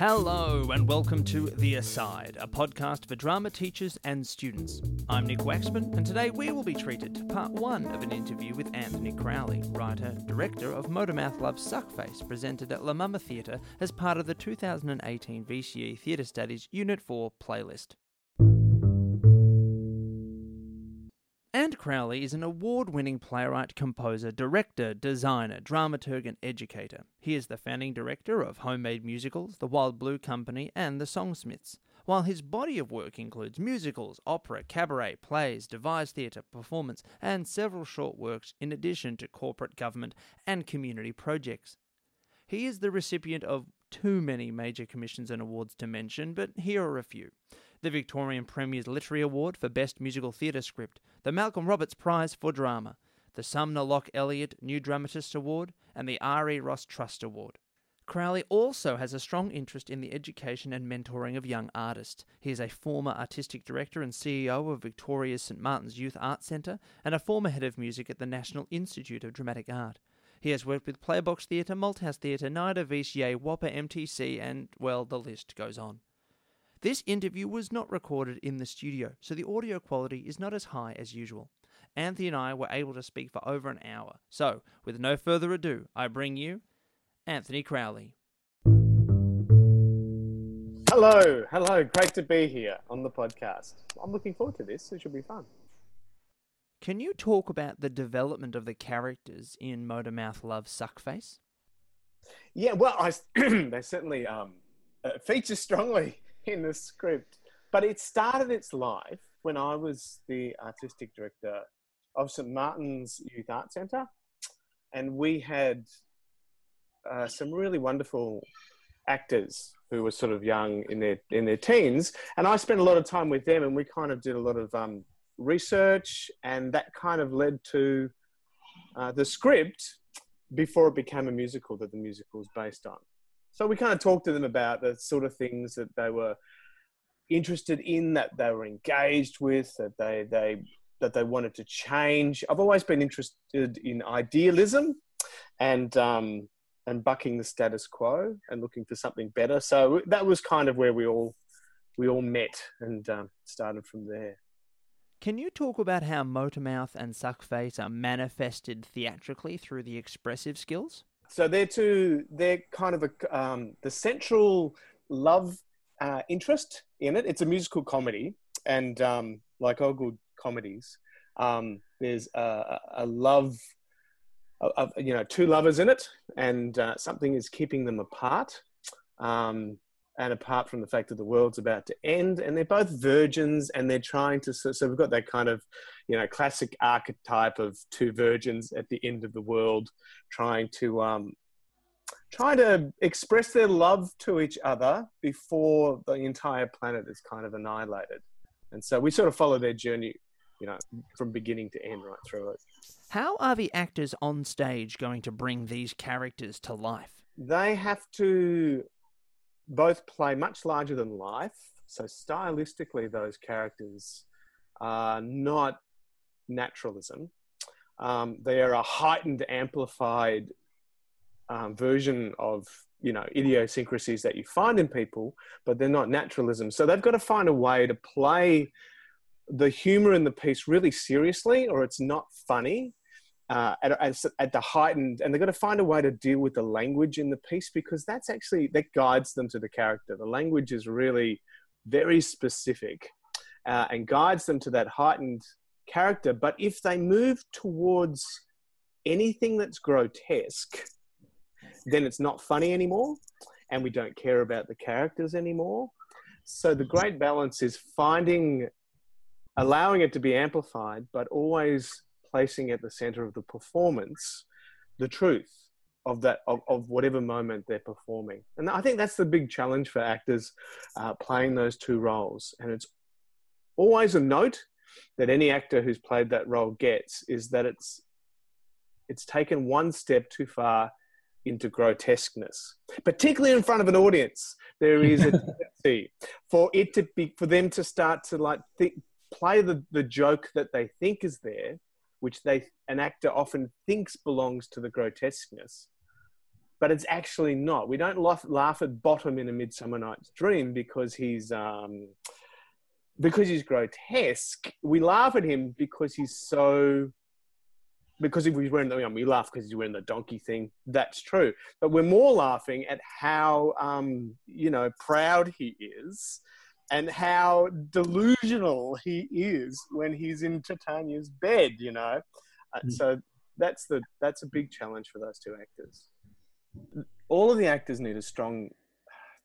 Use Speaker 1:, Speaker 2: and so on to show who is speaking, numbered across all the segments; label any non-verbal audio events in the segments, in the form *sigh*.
Speaker 1: Hello, and welcome to The Aside, a podcast for drama teachers and students. I'm Nick Waxman, and today we will be treated to part one of an interview with Anthony Crowley, writer, director of Motormouth Love's Suckface, presented at La Mama Theatre as part of the 2018 VCE Theatre Studies Unit 4 playlist. Crowley is an award winning playwright, composer, director, designer, dramaturg, and educator. He is the founding director of Homemade Musicals, The Wild Blue Company, and The Songsmiths. While his body of work includes musicals, opera, cabaret, plays, devised theatre, performance, and several short works in addition to corporate, government, and community projects. He is the recipient of too many major commissions and awards to mention, but here are a few the Victorian Premier's Literary Award for Best Musical Theatre Script, the Malcolm Roberts Prize for Drama, the Sumner Lock Elliott New Dramatist Award, and the R.E. Ross Trust Award. Crowley also has a strong interest in the education and mentoring of young artists. He is a former artistic director and CEO of Victoria's St Martin's Youth Arts Centre and a former head of music at the National Institute of Dramatic Art. He has worked with Playbox Theatre, Malthouse Theatre, NIDA, VCA, WAAPA, MTC, and, well, the list goes on. This interview was not recorded in the studio, so the audio quality is not as high as usual. Anthony and I were able to speak for over an hour. So, with no further ado, I bring you Anthony Crowley.
Speaker 2: Hello, hello. Great to be here on the podcast. I'm looking forward to this. It should be fun.
Speaker 1: Can you talk about the development of the characters in Motormouth Love Suckface?
Speaker 2: Yeah, well, I, *clears throat* they certainly um, uh, feature strongly in the script. But it started its life when I was the artistic director of St Martin's Youth Art Centre, and we had uh, some really wonderful actors who were sort of young in their in their teens, and I spent a lot of time with them, and we kind of did a lot of um, research, and that kind of led to uh, the script before it became a musical that the musical is based on. So we kind of talked to them about the sort of things that they were interested in, that they were engaged with, that they they that they wanted to change. I've always been interested in idealism and um, and bucking the status quo and looking for something better. So that was kind of where we all we all met and um, started from there.
Speaker 1: Can you talk about how Motormouth and Suckface are manifested theatrically through the expressive skills?
Speaker 2: So they're two. They're kind of a um, the central love uh, interest in it. It's a musical comedy, and um, like all good comedies, um, there's a, a love. Of, you know, two lovers in it, and uh, something is keeping them apart. Um, and apart from the fact that the world's about to end and they're both virgins and they're trying to so, so, we've got that kind of you know classic archetype of two virgins at the end of the world trying to um trying to express their love to each other before the entire planet is kind of annihilated. And so we sort of follow their journey you know from beginning to end right through it.
Speaker 1: How are the actors on stage going to bring these characters to life?
Speaker 2: They have to both play much larger than life. So stylistically, those characters are not naturalism. Um, they are a heightened, amplified um, version of you know idiosyncrasies that you find in people, but they're not naturalism. So they've got to find a way to play the humor in the piece really seriously, or it's not funny uh, at, at, at, the heightened, and they've got to find a way to deal with the language in the piece because that's actually that guides them to the character. The language is really very specific uh, and guides them to that heightened character. But if they move towards anything that's grotesque, then it's not funny anymore, and we don't care about the characters anymore. So the great balance is finding, allowing it to be amplified, but always placing at the center of the performance the truth of that of, of whatever moment they're performing. And i think that's the big challenge for actors uh, playing those two roles. And it's always a note that any actor who's played that role gets is that it's it's taken one step too far into grotesqueness particularly in front of an audience. There is a *laughs* tendency for it to be for them to start to like think, play the, the joke that they think is there which they an actor often thinks belongs to the grotesqueness, but it's actually not. We don't laugh, laugh at Bottom in A Midsummer Night's Dream because he's um, because he's grotesque. We laugh at him because he's so because if he's wearing the, we laugh because he's wearing the donkey thing. That's true, but we're more laughing at how um, you know proud he is, and how delusional he is when he's in Titania's bed. You know, mm. so that's the that's a big challenge for those two actors. All of the actors need a strong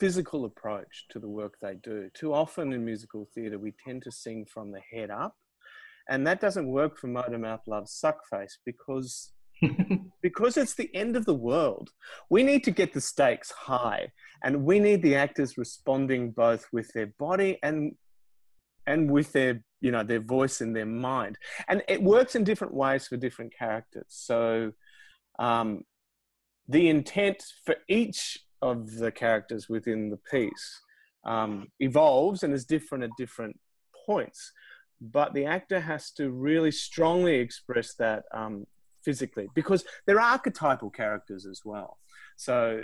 Speaker 2: physical approach to the work they do. Too often in musical theatre, we tend to sing from the head up and that doesn't work for Motormouth Loves Suckface because *laughs* because it's the end of the world. We need to get the stakes high, and we need the actors responding both with their body and and with their you know their voice and their mind. And it works in different ways for different characters. So um, the intent for each of the characters within the piece um, evolves and is different at different points but the actor has to really strongly express that um, physically because they're archetypal characters as well. So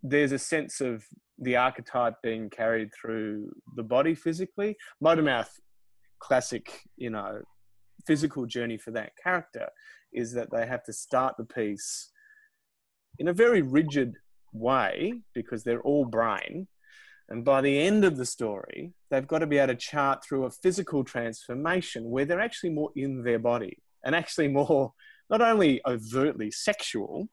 Speaker 2: there's a sense of the archetype being carried through the body physically. Motormouth, classic, you know, physical journey for that character is that they have to start the piece in a very rigid way because they're all brain and by the end of the story, they've got to be able to chart through a physical transformation where they're actually more in their body and actually more, not only overtly sexual,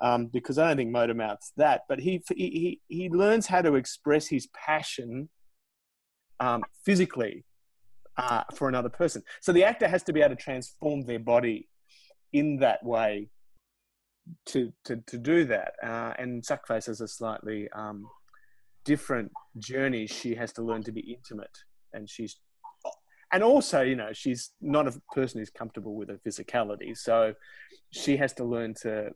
Speaker 2: um, because I don't think Motormouth's that, but he, he, he learns how to express his passion um, physically uh, for another person. So the actor has to be able to transform their body in that way to, to, to do that. Uh, and Suckface has a slightly um, different journey. she has to learn to be intimate and she's and also you know she's not a person who's comfortable with her physicality so she has to learn to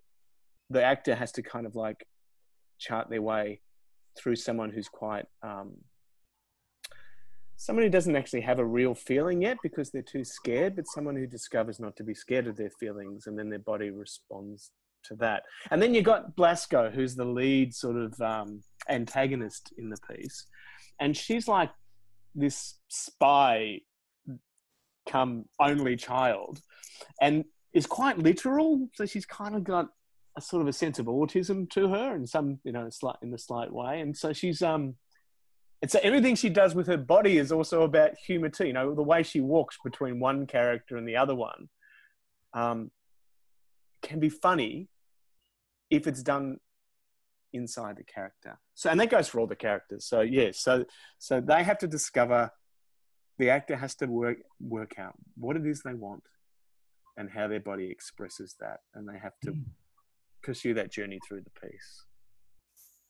Speaker 2: the actor has to kind of like chart their way through someone who's quite um, someone who doesn't actually have a real feeling yet because they're too scared but someone who discovers not to be scared of their feelings and then their body responds to that. And then you got Blasco, who's the lead sort of um, antagonist in the piece, and she's like this spy come only child, and is quite literal. So she's kind of got a sort of a sense of autism to her, in some you know slight in a slight way, and so she's um. And so everything she does with her body is also about humor too. You know, the way she walks between one character and the other one um, can be funny, if it's done inside the character. So, and that goes for all the characters. So, yeah, so so they have to discover. The actor has to work work out what it is they want, and how their body expresses that, and they have to mm. pursue that journey through the piece.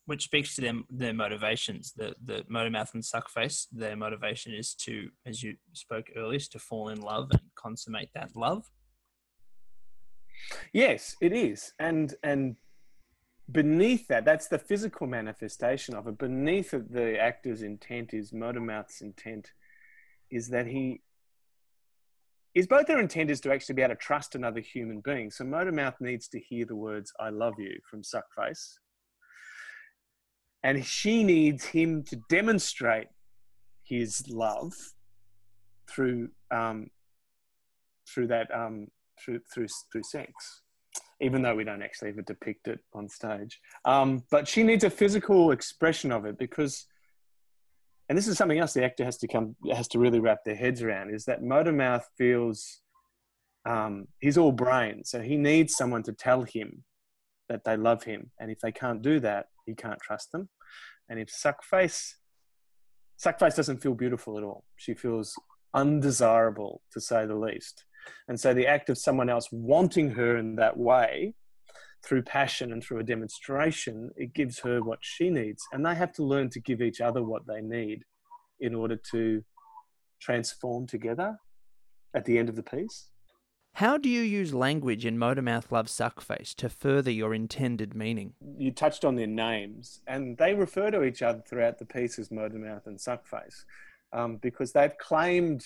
Speaker 3: Which speaks to them their motivations. The the Motormouth and Suckface, their motivation is to, as you spoke earlier, is to fall in love and consummate that love.
Speaker 2: Yes, it is, and and beneath that, that's the physical manifestation of it. Beneath it, the actor's intent is Motormouth's intent is that he is both their intent is to actually be able to trust another human being. So Motormouth needs to hear the words "I love you" from Suckface, and she needs him to demonstrate his love through um, through that um, through through through sex even though we don't actually ever depict it on stage. Um, but she needs a physical expression of it because, and this is something else the actor has to come has to really wrap their heads around is that Motormouth feels um, he's all brain, so he needs someone to tell him that they love him, and if they can't do that, he can't trust them. And if Suckface, Suckface doesn't feel beautiful at all. She feels undesirable to say the least. And so the act of someone else wanting her in that way through passion and through a demonstration, it gives her what she needs. And they have to learn to give each other what they need in order to transform together at the end of the piece.
Speaker 1: How do you use language in Motormouth Love Suckface to further your intended meaning?
Speaker 2: You touched on their names, and they refer to each other throughout the piece as Motormouth and Suckface um, because they've claimed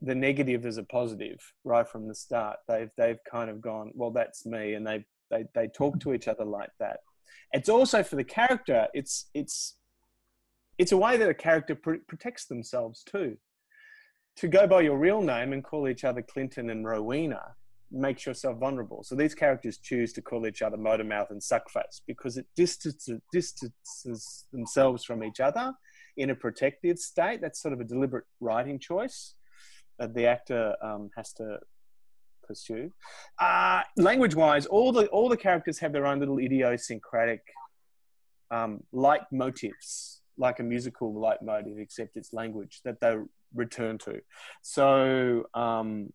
Speaker 2: the negative as a positive right from the start. They've they've kind of gone, well, that's me, and they They they talk to each other like that. It's also for the character. It's it's it's a way that a character pr- protects themselves too. To go by your real name and call each other Clinton and Rowena makes yourself vulnerable. So these characters choose to call each other Motormouth and Suckface because it distances, distances themselves from each other in a protective state. That's sort of a deliberate writing choice that the actor um, has to pursue. Uh, language-wise, all the all the characters have their own little idiosyncratic um, motifs, like a musical leitmotif, except it's language that they return to. So um,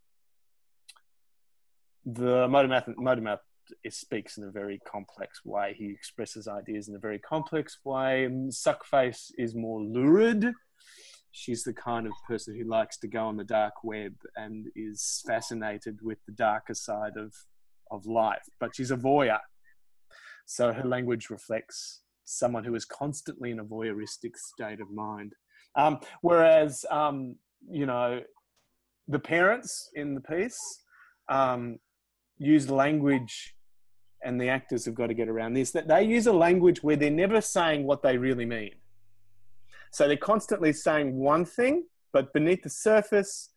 Speaker 2: the Motormouth, Motormouth speaks in a very complex way. He expresses ideas in a very complex way. Suckface is more lurid. She's the kind of person who likes to go on the dark web and is fascinated with the darker side of, of life. But she's a voyeur. So her language reflects someone who is constantly in a voyeuristic state of mind. Um, whereas, um, you know, the parents in the piece um, use language and the actors have got to get around this that they use a language where they're never saying what they really mean so they're constantly saying one thing but beneath the surface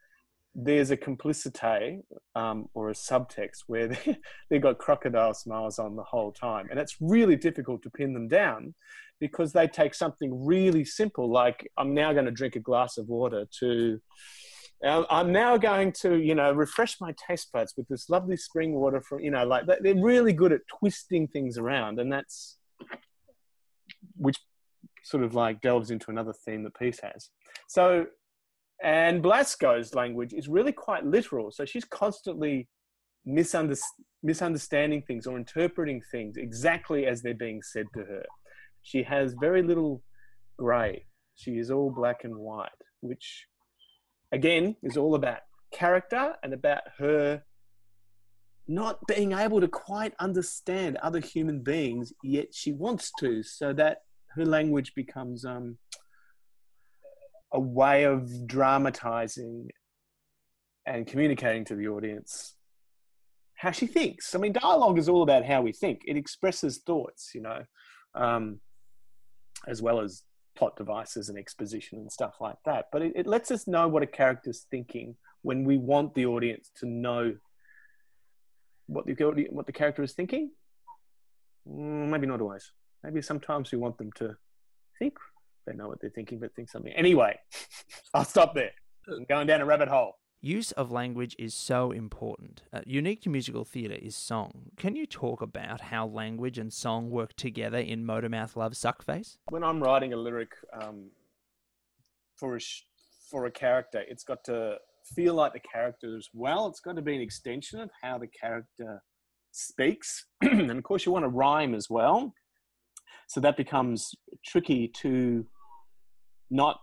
Speaker 2: there's a complicity um, or a subtext where *laughs* they, they've got crocodile smiles on the whole time. And it's really difficult to pin them down because they take something really simple like i'm now going to drink a glass of water to I'm now going to, you know, refresh my taste buds with this lovely spring water from, you know, like they're really good at twisting things around, and that's which sort of like delves into another theme that piece has. So, and Blasco's language is really quite literal. So she's constantly misunder- misunderstanding things or interpreting things exactly as they're being said to her. She has very little grey. She is all black and white, which again, is all about character and about her not being able to quite understand other human beings, yet she wants to, so that her language becomes um, a way of dramatizing and communicating to the audience how she thinks. I mean, dialogue is all about how we think. It expresses thoughts, you know, um, as well as plot devices and exposition and stuff like that. But it, it lets us know what a character's thinking when we want the audience to know what the what the character is thinking. Mm, maybe not always. Maybe sometimes we want them to think they know what they're thinking, but think something. Anyway, *laughs* I'll stop there. I'm going down a rabbit hole.
Speaker 1: Use of language is so important. Uh, unique to musical theatre is song. Can you talk about how language and song work together in Motormouth Love Suckface?
Speaker 2: When I'm writing a lyric um, for a sh- for a character, it's got to feel like the character as well. It's got to be an extension of how the character speaks, *clears throat* and of course, you want to rhyme as well. So that becomes tricky to not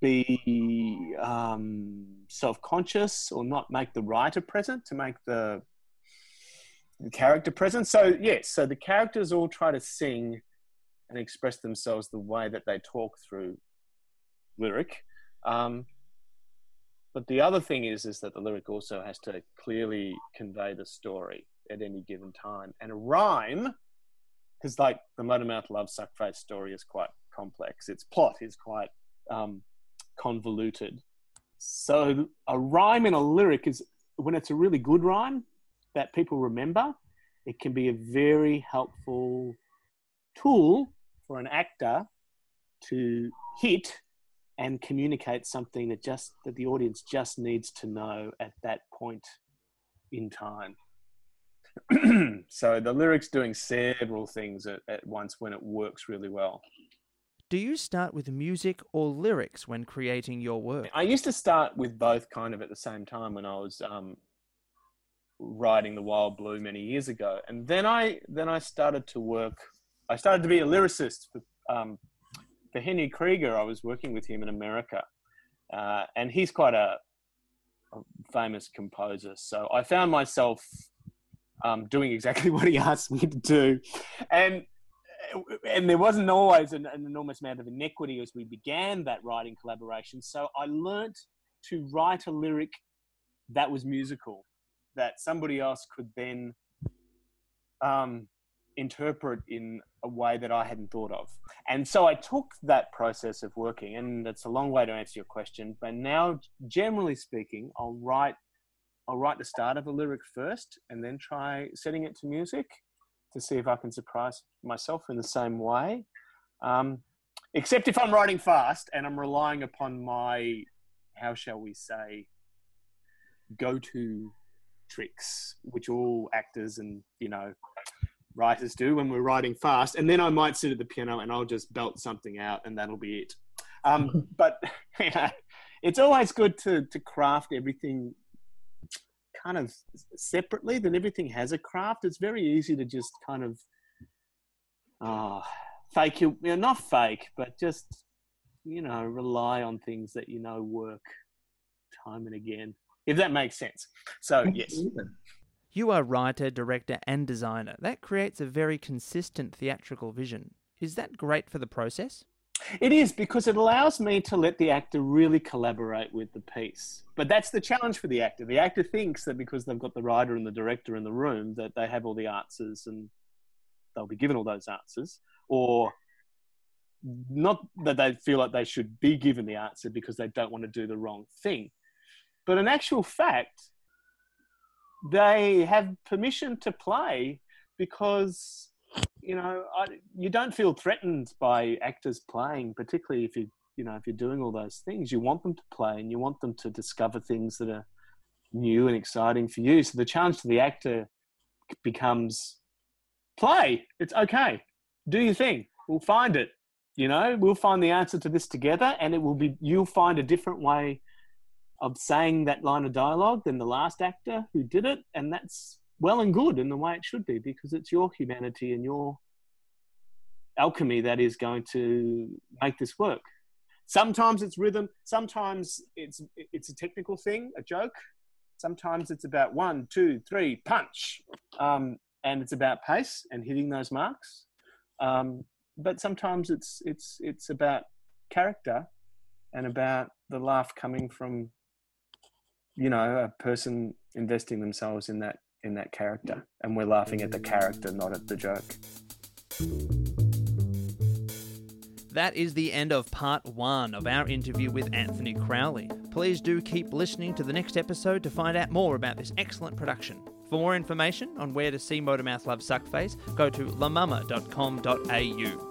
Speaker 2: be um, self-conscious or not make the writer present to make the, the character present. So yes so the characters all try to sing and express themselves the way that they talk through lyric um, but the other thing is is that the lyric also has to clearly convey the story at any given time. And a rhyme because like the motormouth love suckface story is quite complex its plot is quite um, convoluted. So a rhyme in a lyric is when it's a really good rhyme that people remember, it can be a very helpful tool for an actor to hit and communicate something that just that the audience just needs to know at that point in time. *clears throat* so the lyrics doing several things at, at once when it works really well.
Speaker 1: Do you start with music or lyrics when creating your work?
Speaker 2: I used to start with both kind of at the same time when I was um, writing The Wild Blue many years ago, and then I then I started to work. I started to be a lyricist for, um, for Henry Krieger. I was working with him in America, uh, and he's quite a, a, famous composer. So I found myself um, doing exactly *laughs* what he asked me to do, and and there wasn't always an, an, enormous amount of inequity as we began that writing collaboration. So I learnt to write a lyric that was musical, that somebody else could then um, interpret in a way that I hadn't thought of. And so I took that process of working, and it's a long way to answer your question. But now, generally speaking, I'll write I'll write the start of a lyric first, and then try setting it to music to see if I can surprise myself in the same way. Um, except if I'm writing fast and I'm relying upon my, how shall we say, go-to tricks, which all actors and you know writers do when we're writing fast. And then I might sit at the piano and I'll just belt something out, and that'll be it. Um, *laughs* but *laughs* it's always good to to craft everything kind of separately. Then everything has a craft. It's very easy to just kind of uh, fake you, you know, not fake, but just you know rely on things that you know work time and again if that makes sense. So, yes.
Speaker 1: You are writer, director, and designer. That creates a very consistent theatrical vision. Is that great for the process?
Speaker 2: It is because it allows me to let the actor really collaborate with the piece. But that's the challenge for the actor. The actor thinks that because they've got the writer and the director in the room, that they have all the answers and they'll be given all those answers. Or not that they feel like they should be given the answer because they don't want to do the wrong thing. But in actual fact, they have permission to play because you know I, you don't feel threatened by actors playing, particularly if you you know if you're doing all those things. You want them to play and you want them to discover things that are new and exciting for you. So the challenge to the actor becomes play. It's okay. Do your thing. We'll find it. You know, we'll find the answer to this together, and it will be. You'll find a different way of saying that line of dialogue than the last actor who did it, and that's well and good in the way it should be because it's your humanity and your alchemy that is going to make this work. Sometimes it's rhythm, sometimes it's it's a technical thing, a joke. Sometimes it's about one, two, three, punch, um, and it's about pace and hitting those marks. Um, but sometimes it's it's it's about character and about the laugh coming from you know a person investing themselves in that in that character and we're laughing at the character not at the joke
Speaker 1: that is the end of part one of our interview with Anthony Crowley. Please do keep listening to the next episode to find out more about this excellent production. For more information on where to see Motormouth Love Suckface, go to lamama.com.au.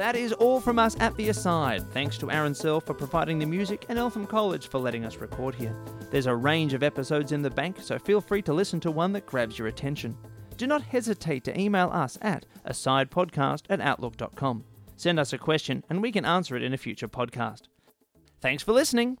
Speaker 1: That is all from us at The Aside. Thanks to Aaron Searle for providing the music and Eltham College for letting us record here. There's a range of episodes in the bank, so feel free to listen to one that grabs your attention. Do not hesitate to email us at asidepodcast at outlook.com. Send us a question and we can answer it in a future podcast. Thanks for listening.